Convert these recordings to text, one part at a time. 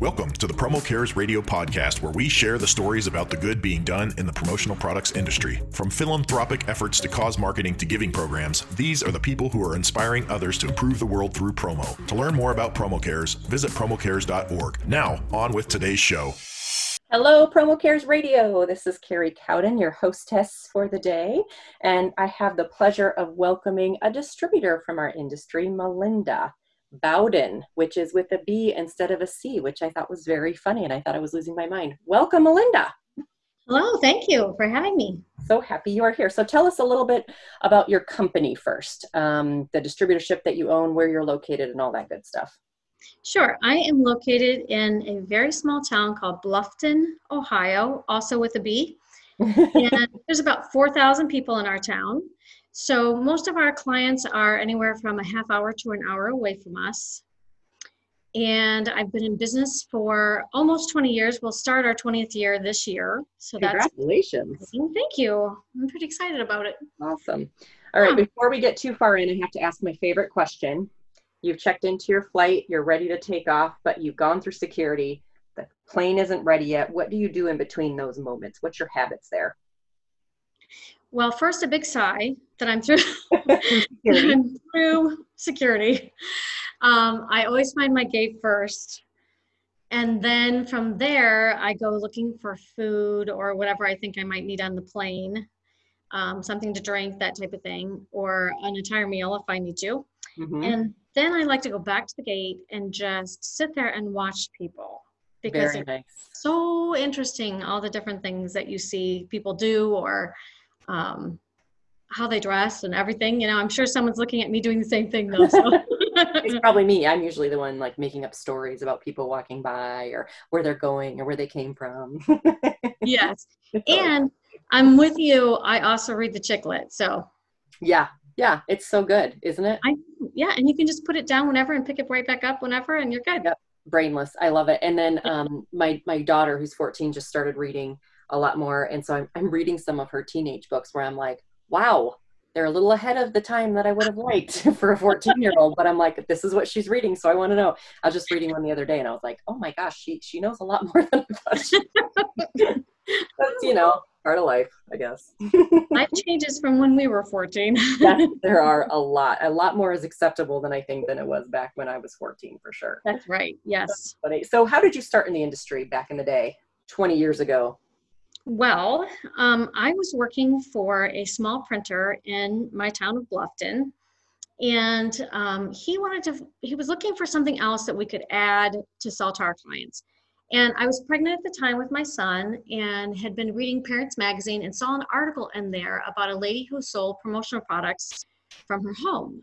Welcome to the Promo Cares Radio podcast, where we share the stories about the good being done in the promotional products industry. From philanthropic efforts to cause marketing to giving programs, these are the people who are inspiring others to improve the world through promo. To learn more about Promo Cares, visit promocares.org. Now, on with today's show. Hello, Promo Cares Radio. This is Carrie Cowden, your hostess for the day, and I have the pleasure of welcoming a distributor from our industry, Melinda. Bowden, which is with a B instead of a C, which I thought was very funny and I thought I was losing my mind. Welcome, Melinda. Hello, thank you for having me. So happy you are here. So tell us a little bit about your company first, um, the distributorship that you own, where you're located, and all that good stuff. Sure. I am located in a very small town called Bluffton, Ohio, also with a B. and there's about 4,000 people in our town. So most of our clients are anywhere from a half hour to an hour away from us. And I've been in business for almost 20 years. We'll start our 20th year this year. So congratulations. That's thank you. I'm pretty excited about it. Awesome. All right, before we get too far in, I have to ask my favorite question. You've checked into your flight, you're ready to take off, but you've gone through security. The plane isn't ready yet. What do you do in between those moments? What's your habits there? Well, first, a big sigh that I'm through, security. I'm through security. Um, I always find my gate first. And then from there, I go looking for food or whatever I think I might need on the plane, um, something to drink, that type of thing, or an entire meal if I need to. Mm-hmm. And then I like to go back to the gate and just sit there and watch people because Very it's nice. so interesting all the different things that you see people do or um, how they dress and everything. You know, I'm sure someone's looking at me doing the same thing though. So. it's probably me. I'm usually the one like making up stories about people walking by or where they're going or where they came from. yes. And I'm with you. I also read the chick lit. So yeah, yeah, it's so good, isn't it? I yeah, and you can just put it down whenever and pick it right back up whenever, and you're good. Yep. Brainless. I love it. And then um, my my daughter, who's 14, just started reading a lot more. And so I'm, I'm reading some of her teenage books where I'm like, wow, they're a little ahead of the time that I would have liked for a 14 year old. But I'm like, this is what she's reading. So I want to know. I was just reading one the other day and I was like, oh my gosh, she, she knows a lot more than I thought she That's, you know, part of life, I guess. life changes from when we were 14. there are a lot. A lot more is acceptable than I think than it was back when I was 14 for sure. That's right. Yes. So how did you start in the industry back in the day, 20 years ago? Well, um, I was working for a small printer in my town of Bluffton, and um, he wanted to, he was looking for something else that we could add to sell to our clients. And I was pregnant at the time with my son and had been reading Parents Magazine and saw an article in there about a lady who sold promotional products from her home.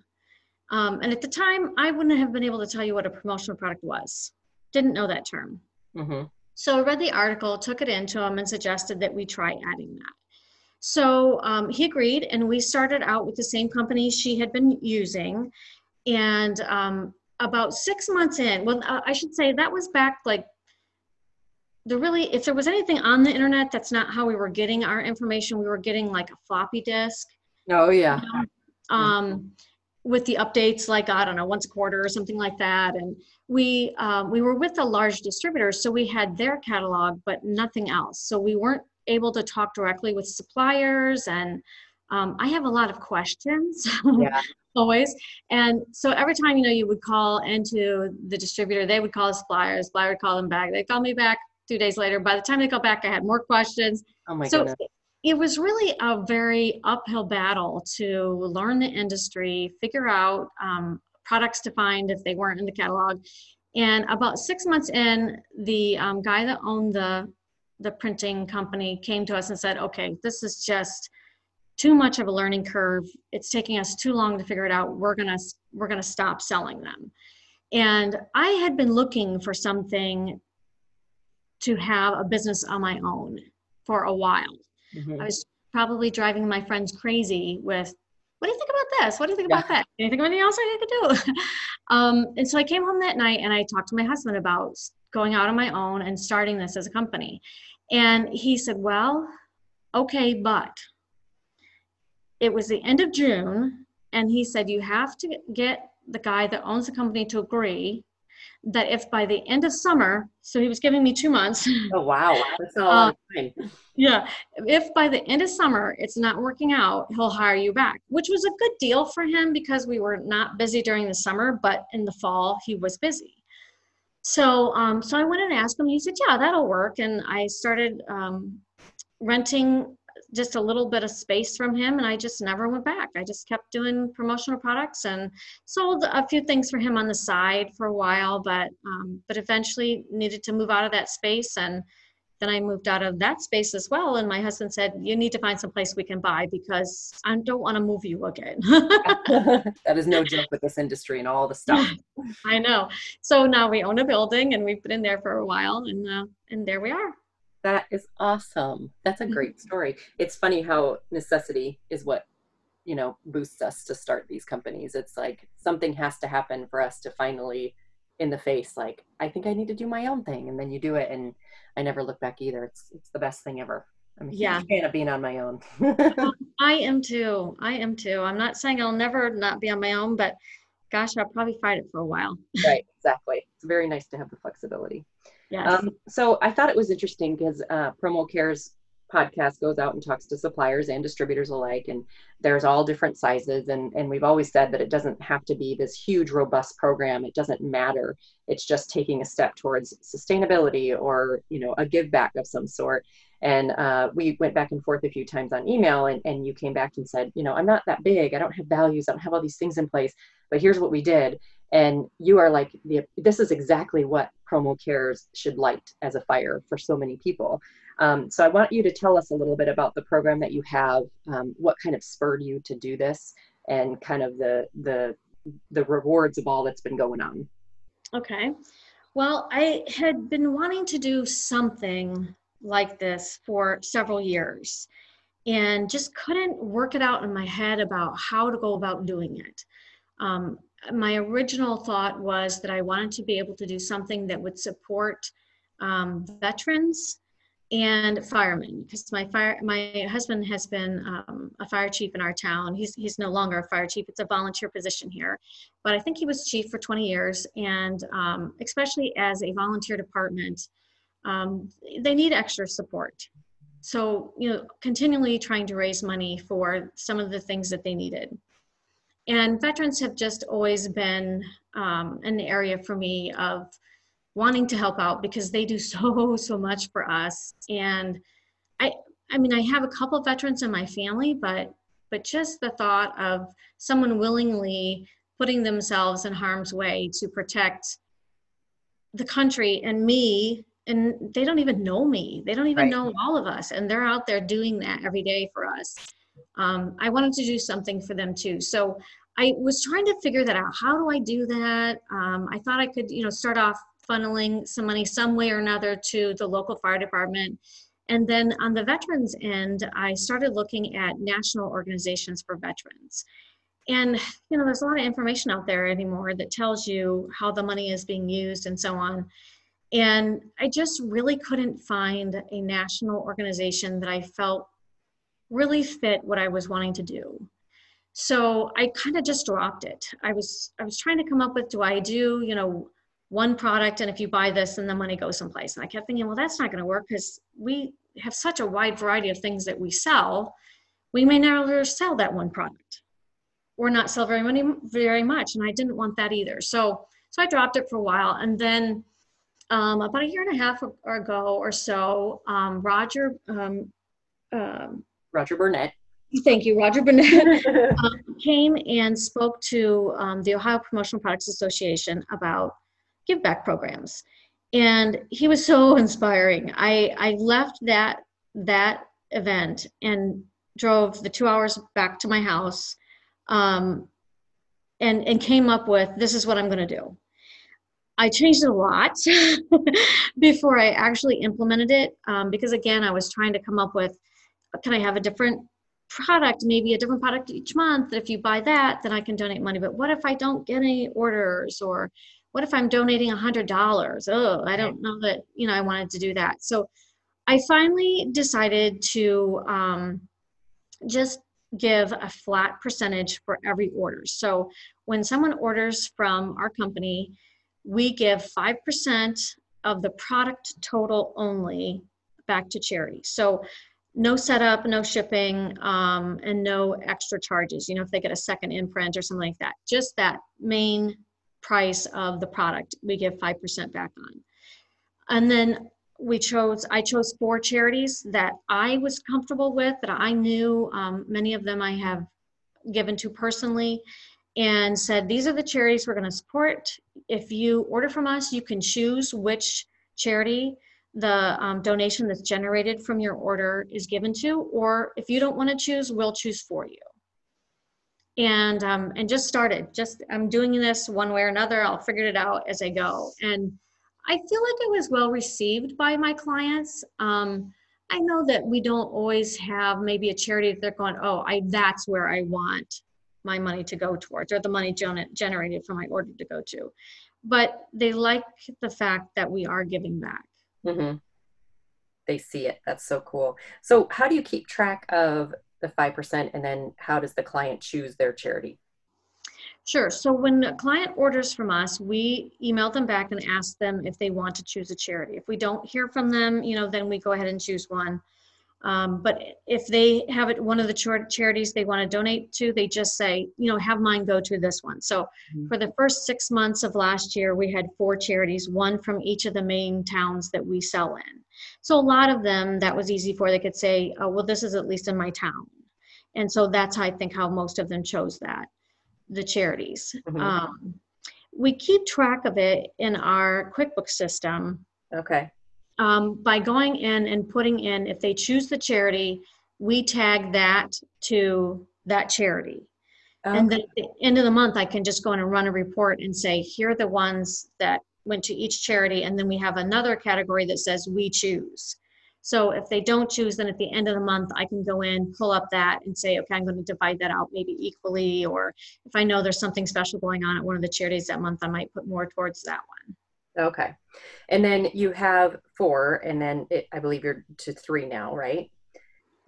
Um, and at the time, I wouldn't have been able to tell you what a promotional product was. Didn't know that term. Mm-hmm. So I read the article, took it into him, and suggested that we try adding that. So um, he agreed, and we started out with the same company she had been using. And um, about six months in, well, uh, I should say that was back like the really, if there was anything on the internet, that's not how we were getting our information. We were getting like a floppy disk. Oh, yeah. You know, um, with the updates, like, I don't know, once a quarter or something like that. And we um, we were with a large distributor, so we had their catalog, but nothing else. So we weren't able to talk directly with suppliers, and um, I have a lot of questions. Yeah. always and so every time you know you would call into the distributor they would call the supplier the supplier would call them back they'd call me back two days later by the time they got back i had more questions oh my so goodness. It was really a very uphill battle to learn the industry figure out um, products to find if they weren't in the catalog. And about six months in, the um, guy that owned the the printing company came to us and said, "Okay, this is just too much of a learning curve. It's taking us too long to figure it out. We're gonna we're gonna stop selling them." And I had been looking for something to have a business on my own for a while. Mm-hmm. I was probably driving my friends crazy with what do you think about this? What do you think yeah. about that? Anything anything else I could do? um, and so I came home that night and I talked to my husband about going out on my own and starting this as a company. And he said, Well, okay, but it was the end of June. And he said, You have to get the guy that owns the company to agree that if by the end of summer, so he was giving me two months. Oh wow, that's a long uh, time. Yeah, if by the end of summer it's not working out, he'll hire you back, which was a good deal for him because we were not busy during the summer, but in the fall he was busy. So, um, so I went and asked him. He said, "Yeah, that'll work." And I started um, renting just a little bit of space from him and I just never went back. I just kept doing promotional products and sold a few things for him on the side for a while, but um, but eventually needed to move out of that space and then I moved out of that space as well. And my husband said, You need to find some place we can buy because I don't want to move you again. that is no joke with this industry and all the stuff. I know. So now we own a building and we've been in there for a while and, uh, and there we are. That is awesome. That's a great mm-hmm. story. It's funny how necessity is what, you know, boosts us to start these companies. It's like something has to happen for us to finally in the face like I think I need to do my own thing and then you do it and I never look back either. It's it's the best thing ever. I'm a yeah. fan of being on my own. I am too. I am too. I'm not saying I'll never not be on my own, but gosh, I'll probably fight it for a while. right, exactly. It's very nice to have the flexibility. Yes. Um, so I thought it was interesting because uh, Promo Cares podcast goes out and talks to suppliers and distributors alike and there's all different sizes and and we've always said that it doesn't have to be this huge robust program. It doesn't matter. It's just taking a step towards sustainability or you know a give back of some sort. And uh, we went back and forth a few times on email and, and you came back and said you know i'm not that big. I don't have values. I don't have all these things in place but here's what we did and you are like the, this is exactly what promo cares should light as a fire for so many people. Um, so i want you to tell us a little bit about the program that you have um, what kind of spurred you to do this and kind of the the the rewards of all that's been going on. Okay. Well i had been wanting to do something like this for several years and just couldn't work it out in my head about how to go about doing it. Um, my original thought was that I wanted to be able to do something that would support um, veterans and firemen because my fire my husband has been um, a fire chief in our town. He's he's no longer a fire chief. It's a volunteer position here. But i think he was chief for 20 years and um, especially as a volunteer department um, they need extra support. So you know continually trying to raise money for some of the things that they needed and veterans have just always been um, an area for me of wanting to help out because they do so so much for us. And i i mean i have a couple of veterans in my family but but just the thought of someone willingly putting themselves in harm's way to protect the country and me and they don't even know me. They don't even right. know all of us and they're out there doing that every day for us um, I wanted to do something for them too. So I was trying to figure that out. How do I do that? Um, I thought I could, you know, start off funneling some money some way or another to the local fire department. And then on the veterans end, I started looking at national organizations for veterans. And, you know, there's a lot of information out there anymore that tells you how the money is being used and so on. And I just really couldn't find a national organization that I felt really fit what I was wanting to do. So I kind of just dropped it. I was I was trying to come up with do I do, you know, one product and if you buy this then the money goes someplace. And I kept thinking, well, that's not going to work because we have such a wide variety of things that we sell. We may never sell that one product or not sell very many very much. And I didn't want that either. So so I dropped it for a while and then um, about a year and a half ago or so, um, Roger um, um Roger Burnett. Thank you, Roger Burnett um, came and spoke to um, the Ohio Promotional Products Association about give back programs, and he was so inspiring. I I left that that event and drove the two hours back to my house, um, and and came up with this is what I'm going to do. I changed a lot before I actually implemented it um, because again I was trying to come up with can I have a different product, maybe a different product each month. If you buy that, then I can donate money. But what if I don't get any orders or what if I'm donating a hundred dollars? Oh, I don't know that, you know, I wanted to do that. So I finally decided to um, just give a flat percentage for every order. So when someone orders from our company, we give 5% of the product total only back to charity. So no setup, no shipping, um, and no extra charges. You know, if they get a second imprint or something like that, just that main price of the product, we give 5% back on. And then we chose, I chose four charities that I was comfortable with, that I knew. Um, many of them I have given to personally and said, these are the charities we're going to support. If you order from us, you can choose which charity the um, donation that's generated from your order is given to, or if you don't want to choose, we'll choose for you. And um, and just started. Just I'm doing this one way or another. I'll figure it out as I go. And I feel like it was well received by my clients. Um, I know that we don't always have maybe a charity that they're going, oh, I that's where I want my money to go towards, or the money generated from my order to go to. But they like the fact that we are giving back. Mm-hmm. They see it. That's so cool. So, how do you keep track of the 5% and then how does the client choose their charity? Sure. So when a client orders from us, we email them back and ask them if they want to choose a charity. If we don't hear from them, you know, then we go ahead and choose one. Um, but if they have it, one of the charities they want to donate to, they just say, you know, have mine go to this one. So mm-hmm. for the first six months of last year, we had four charities, one from each of the main towns that we sell in. So a lot of them that was easy for. They could say, oh, well, this is at least in my town. And so that's, I think, how most of them chose that, the charities. Mm-hmm. Um, we keep track of it in our QuickBooks system. Okay um, by going in and putting in, if they choose the charity, we tag that to that charity. Okay. And then at the end of the month, I can just go in and run a report and say, here are the ones that went to each charity. And then we have another category that says we choose. So if they don't choose, then at the end of the month, I can go in, pull up that and say, okay, I'm going to divide that out maybe equally. Or if I know there's something special going on at one of the charities that month, I might put more towards that one. Okay. And then you have four, and then it, I believe you're to three now, right?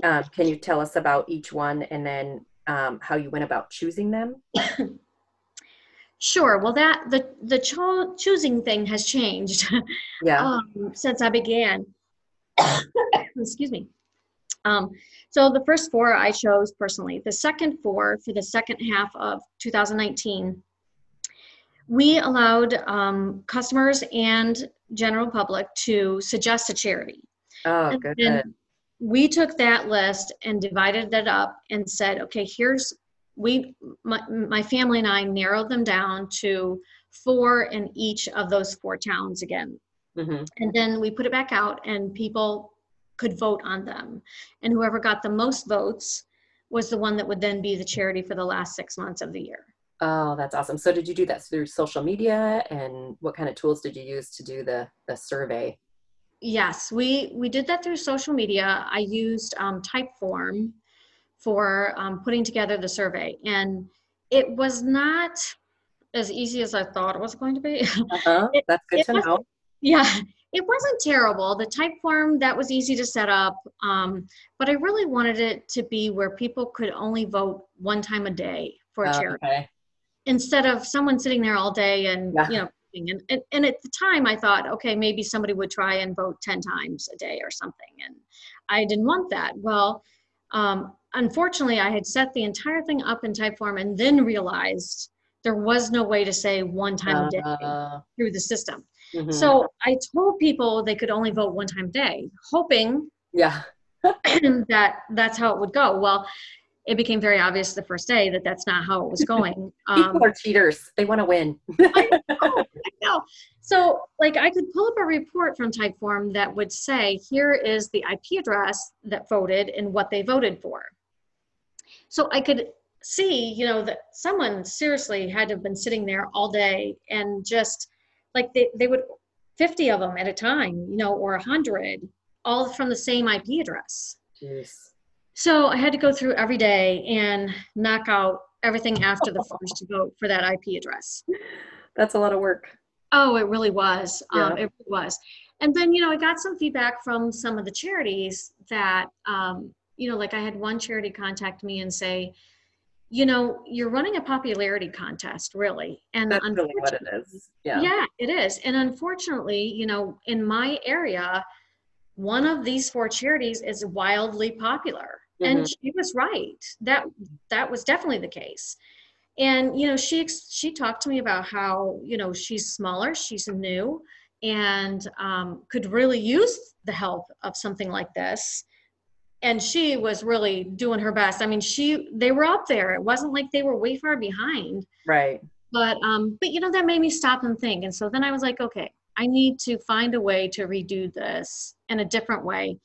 Um, can you tell us about each one and then um, how you went about choosing them? Sure. Well, that the the cho- choosing thing has changed. Yeah. um, since I began. Excuse me. Um, so the first four I chose personally. The second four for the second half of 2019 we allowed um, customers and general public to suggest a charity. Oh, good. And we took that list and divided it up and said, okay, here's we my, my family and I narrowed them down to four in each of those four towns again. Mm-hmm. And then we put it back out and people could vote on them. And whoever got the most votes was the one that would then be the charity for the last six months of the year. Oh, that's awesome. So did you do that through social media and what kind of tools did you use to do the, the survey? Yes, we, we did that through social media. I used um, Typeform for um, putting together the survey and it was not as easy as I thought it was going to be. Uh-huh. it, that's good to know. Yeah, it wasn't terrible. The Typeform that was easy to set up, um, but I really wanted it to be where people could only vote one time a day for a charity. Okay instead of someone sitting there all day and yeah. you know and, and, and at the time i thought okay maybe somebody would try and vote 10 times a day or something and i didn't want that well um, unfortunately i had set the entire thing up in typeform and then realized there was no way to say one time uh, a day uh. through the system mm-hmm. so i told people they could only vote one time a day hoping yeah that that's how it would go well it became very obvious the first day that that's not how it was going. People um, are cheaters. They want to win. I, know, I know. So, like, I could pull up a report from Typeform that would say, here is the IP address that voted and what they voted for. So I could see, you know, that someone seriously had to have been sitting there all day and just like they, they would 50 of them at a time, you know, or 100, all from the same IP address. Jeez. So I had to go through every day and knock out everything after the first vote for that IP address. That's a lot of work. Oh, it really was. Um, yeah. Um, it really was. And then, you know, I got some feedback from some of the charities that, um, you know, like I had one charity contact me and say, you know, you're running a popularity contest, really. And that's really what it is. Yeah. Yeah, it is. And unfortunately, you know, in my area, one of these four charities is wildly popular. Mm-hmm. And she was right. That that was definitely the case. And you know, she she talked to me about how you know she's smaller, she's new, and um, could really use the help of something like this and she was really doing her best. I mean, she they were up there. It wasn't like they were way far behind. Right. But um, but you know that made me stop and think. And so then I was like, okay, I need to find a way to redo this in a different way.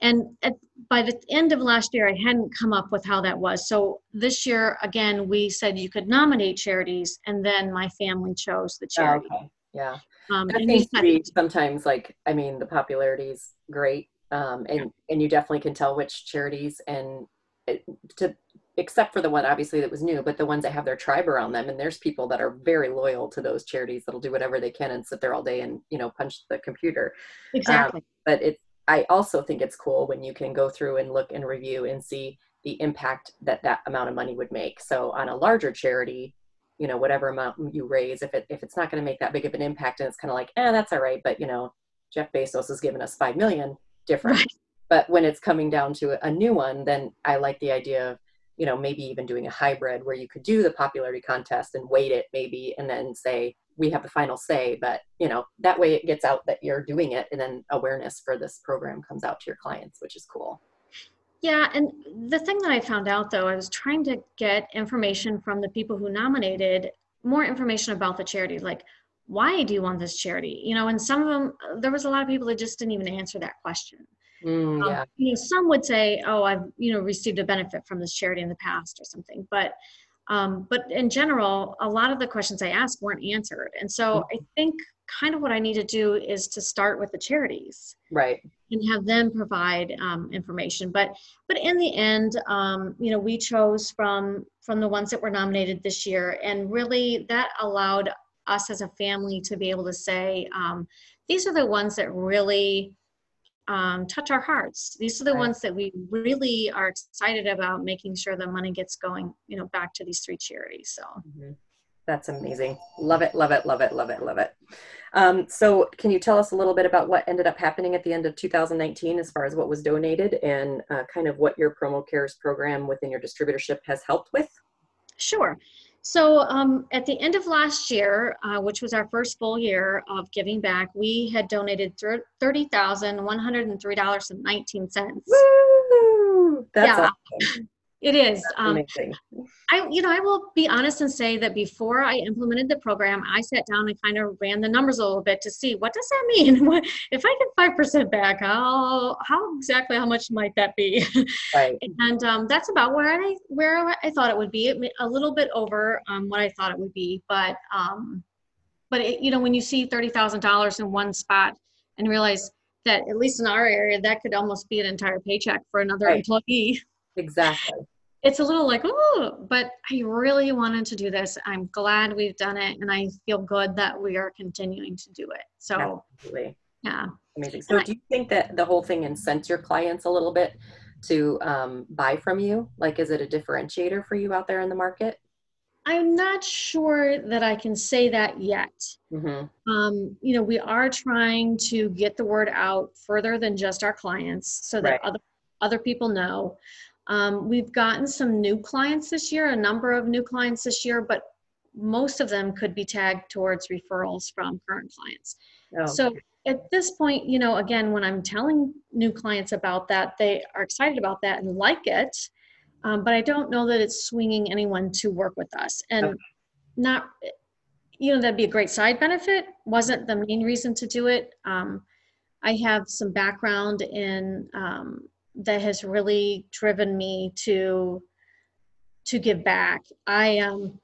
And at, by the end of last year, I hadn't come up with how that was. So this year, again, we said you could nominate charities, and then my family chose the charity. Oh, okay. Yeah. Um, think sometimes, like, I mean, the popularity is great, um, and and you definitely can tell which charities and it, to except for the one obviously that was new but the ones that have their tribe around them and there's people that are very loyal to those charities that'll do whatever they can and sit there all day and you know punch the computer um, exactly um, but it i also think it's cool when you can go through and look and review and see the impact that that amount of money would make so on a larger charity you know whatever amount you raise if it if it's not going to make that big of an impact and it's kind of like eh that's all right but you know jeff bezos has given us 5 million different. Right. But when it's coming down to a new one, then I like the idea of, you know, maybe even doing a hybrid where you could do the popularity contest and weight it maybe and then say, we have the final say, but you know, that way it gets out that you're doing it and then awareness for this program comes out to your clients, which is cool. Yeah, and the thing that I found out though, I was trying to get information from the people who nominated more information about the charity, like why do you want this charity you know and some of them there was a lot of people that just didn't even answer that question mm, um, yeah. Um, you know some would say oh i've you know received a benefit from this charity in the past or something but um, but in general a lot of the questions i asked weren't answered and so mm-hmm. i think kind of what i need to do is to start with the charities right and have them provide um, information but but in the end um, you know we chose from from the ones that were nominated this year and really that allowed us as a family to be able to say, um, these are the ones that really um, touch our hearts. These are the right. ones that we really are excited about making sure the money gets going, you know, back to these three charities. So mm-hmm. that's amazing. Love it, love it, love it, love it, love it. Um, so can you tell us a little bit about what ended up happening at the end of 2019 as far as what was donated and uh, kind of what your promo cares program within your distributorship has helped with? Sure. So um, at the end of last year, uh, which was our first full year of giving back, we had donated thirty thousand one hundred and three dollars and nineteen cents. Woo! That's yeah. awesome. It is. Um, I, you know, I will be honest and say that before I implemented the program, I sat down and kind of ran the numbers a little bit to see what does that mean. if I get five percent back, how how exactly how much might that be? Right. and um, that's about where I where I thought it would be. A little bit over um, what I thought it would be, but um, but it, you know, when you see thirty thousand dollars in one spot and realize that at least in our area, that could almost be an entire paycheck for another right. employee. Exactly it's a little like, oh, but I really wanted to do this. I'm glad we've done it, and I feel good that we are continuing to do it. So, Absolutely. yeah. Amazing. So, do you think that the whole thing incents your clients a little bit to um, buy from you? Like, is it a differentiator for you out there in the market? I'm not sure that I can say that yet. Mm-hmm. Um, you know, we are trying to get the word out further than just our clients so that right. other other people know. Um, we've gotten some new clients this year, a number of new clients this year, but most of them could be tagged towards referrals from current clients. Oh. So at this point, you know, again, when I'm telling new clients about that, they are excited about that and like it. Um, but I don't know that it's swinging anyone to work with us. And okay. not, you know, that'd be a great side benefit. Wasn't the main reason to do it. Um, I have some background in um, that has really driven me to to give back. I um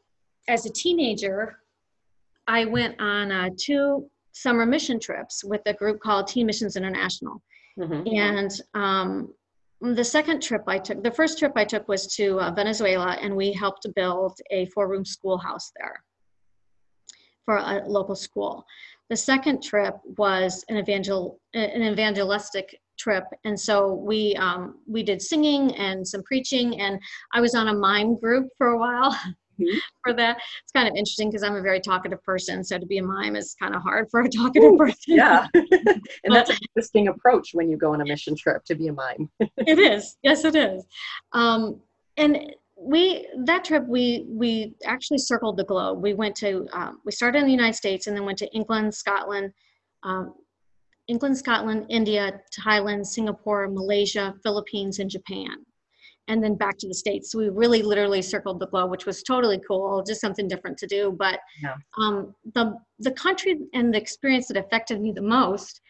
as a teenager, I went on uh, two summer mission trips with a group called Teen Missions International. Mm-hmm. And um, the second trip I took, the first trip I took was to uh, Venezuela, and we helped build a four room schoolhouse there for a local school. The second trip was an evangel an evangelistic trip, and so we um, we did singing and some preaching, and I was on a mime group for a while. Mm-hmm. for that. It's kind of interesting because I'm a very talkative person. So to be a mime is kind of hard for a talkative Ooh, person. Yeah. and that's an interesting approach when you go on a mission trip to be a mime. it is. Yes, it is. Um, and we that trip we we actually circled the globe we went to um, we started in the united states and then went to england scotland um, england scotland india thailand singapore malaysia philippines and japan. And then back to the states. So we really literally circled the globe which was totally cool just something different to do. But yeah. um, the the country and the experience that affected me the most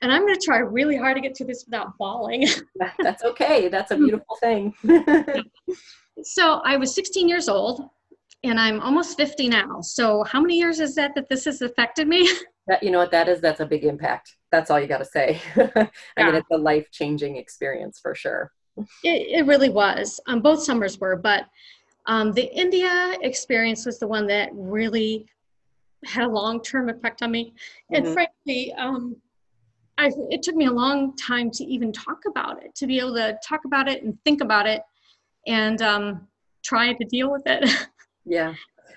and i'm going to try really hard to get to this without bawling. That's okay. That's a beautiful thing. So I was 16 years old and I'm almost 50 now. So how many years is that that this has affected me? That you know what that is that's a big impact. That's all you got to say. I yeah. mean it's a life-changing experience for sure. It, it really was. Um, both summers were, but um, the India experience was the one that really had a long-term effect on me. And mm-hmm. frankly, um, I, it took me a long time to even talk about it, to be able to talk about it and think about it and um, try to deal with it. yeah.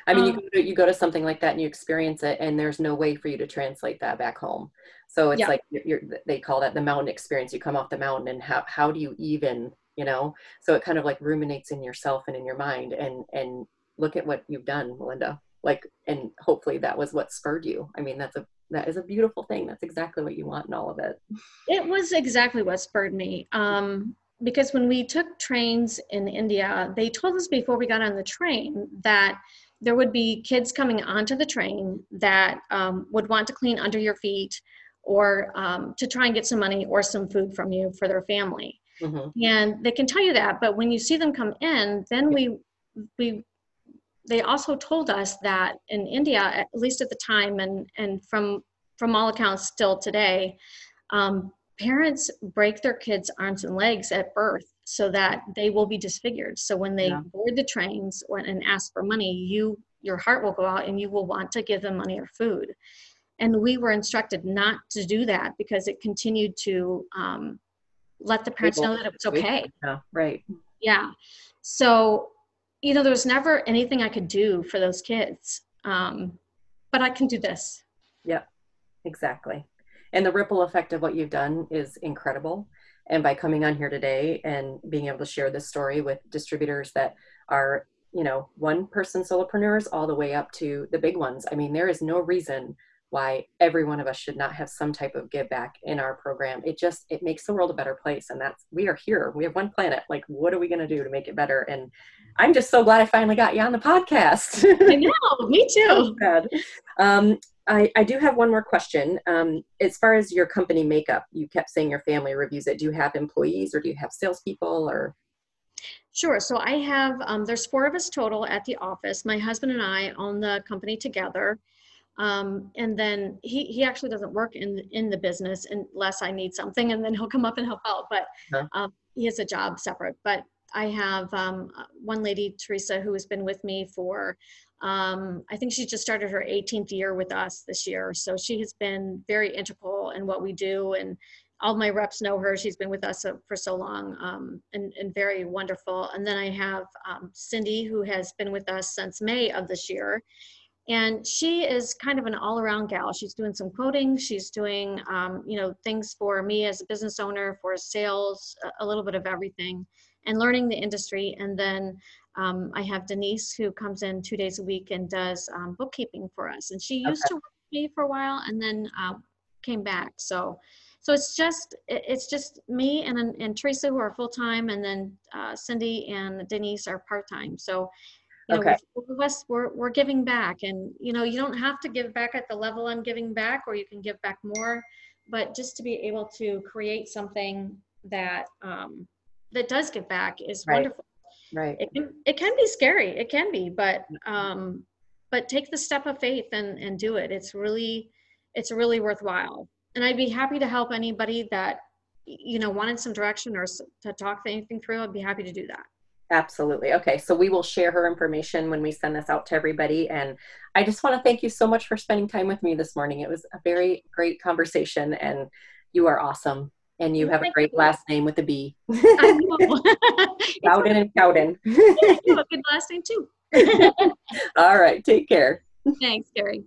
I mean, um, you, go to, you go to something like that and you experience it, and there's no way for you to translate that back home. So it's yeah. like you're, you're, they call that the mountain experience. You come off the mountain, and how how do you even, you know? So it kind of like ruminates in yourself and in your mind, and and look at what you've done, Melinda. Like, and hopefully that was what spurred you. I mean, that's a that is a beautiful thing. That's exactly what you want in all of it. It was exactly what spurred me. Um, because when we took trains in India, they told us before we got on the train that there would be kids coming onto the train that um, would want to clean under your feet or um, to try and get some money or some food from you for their family. Mm-hmm. And they can tell you that, but when you see them come in, then we we they also told us that in India, at least at the time, and and from from all accounts still today, um, parents break their kids' arms and legs at birth so that they will be disfigured. So when they yeah. board the trains and ask for money, you your heart will go out and you will want to give them money or food. And we were instructed not to do that because it continued to um, let the parents know that it was okay. Yeah, right. Yeah. So, you know, there was never anything I could do for those kids. Um, but I can do this. Yep, exactly and the ripple effect of what you've done is incredible and by coming on here today and being able to share this story with distributors that are you know one person solopreneurs all the way up to the big ones i mean there is no reason why every one of us should not have some type of give back in our program. It just it makes the world a better place. And that's we are here. We have one planet. Like what are we going to do to make it better? And i'm just so glad i finally got you on the podcast. I know. Me too. Um, I, I do have one more question. Um, as far as your company makeup, you kept saying your family reviews it. Do you have employees or do you have salespeople or? Sure. So I have, um, there's four of us total at the office. My husband and I own the company together. Um, and then he, he actually doesn't work in, in the business unless I need something and then he'll come up and help out. But huh. um, he has a job separate. But I have um, one lady, Teresa, who has been with me for um, I think she just started her 18th year with us this year. So she has been very integral in what we do. And all my reps know her. She's been with us for so long um, and, and, very wonderful. And then I have um, Cindy, who has been with us since May of this year. And she is kind of an all around gal. She's doing some quoting, she's doing, um, you know, things for me as a business owner, for sales, a little bit of everything, and learning the industry. And then um, I have Denise who comes in two days a week and does um, bookkeeping for us. And she used okay. to work with me for a while and then uh, came back. So, so it's just it's just me and and Teresa who are full time, and then uh, Cindy and Denise are part time. So, you know, okay. us, we're we're giving back, and you know, you don't have to give back at the level I'm giving back, or you can give back more, but just to be able to create something that um, that does give back is right. wonderful. Right. It can, it can be scary. It can be but um but take the step of faith and and do it. It's really it's really worthwhile. And i'd be happy to help anybody that you know wanted some direction or to talk anything through. I'd be happy to do that. Absolutely. Okay. So we will share her information when we send this out to everybody. And i just want to thank you so much for spending time with me this morning. It was a very great conversation and you are awesome And you have a great last name with a B. I know. Cowden and Bowden. you have a good last name too. All right. Take care. Thanks, Carrie.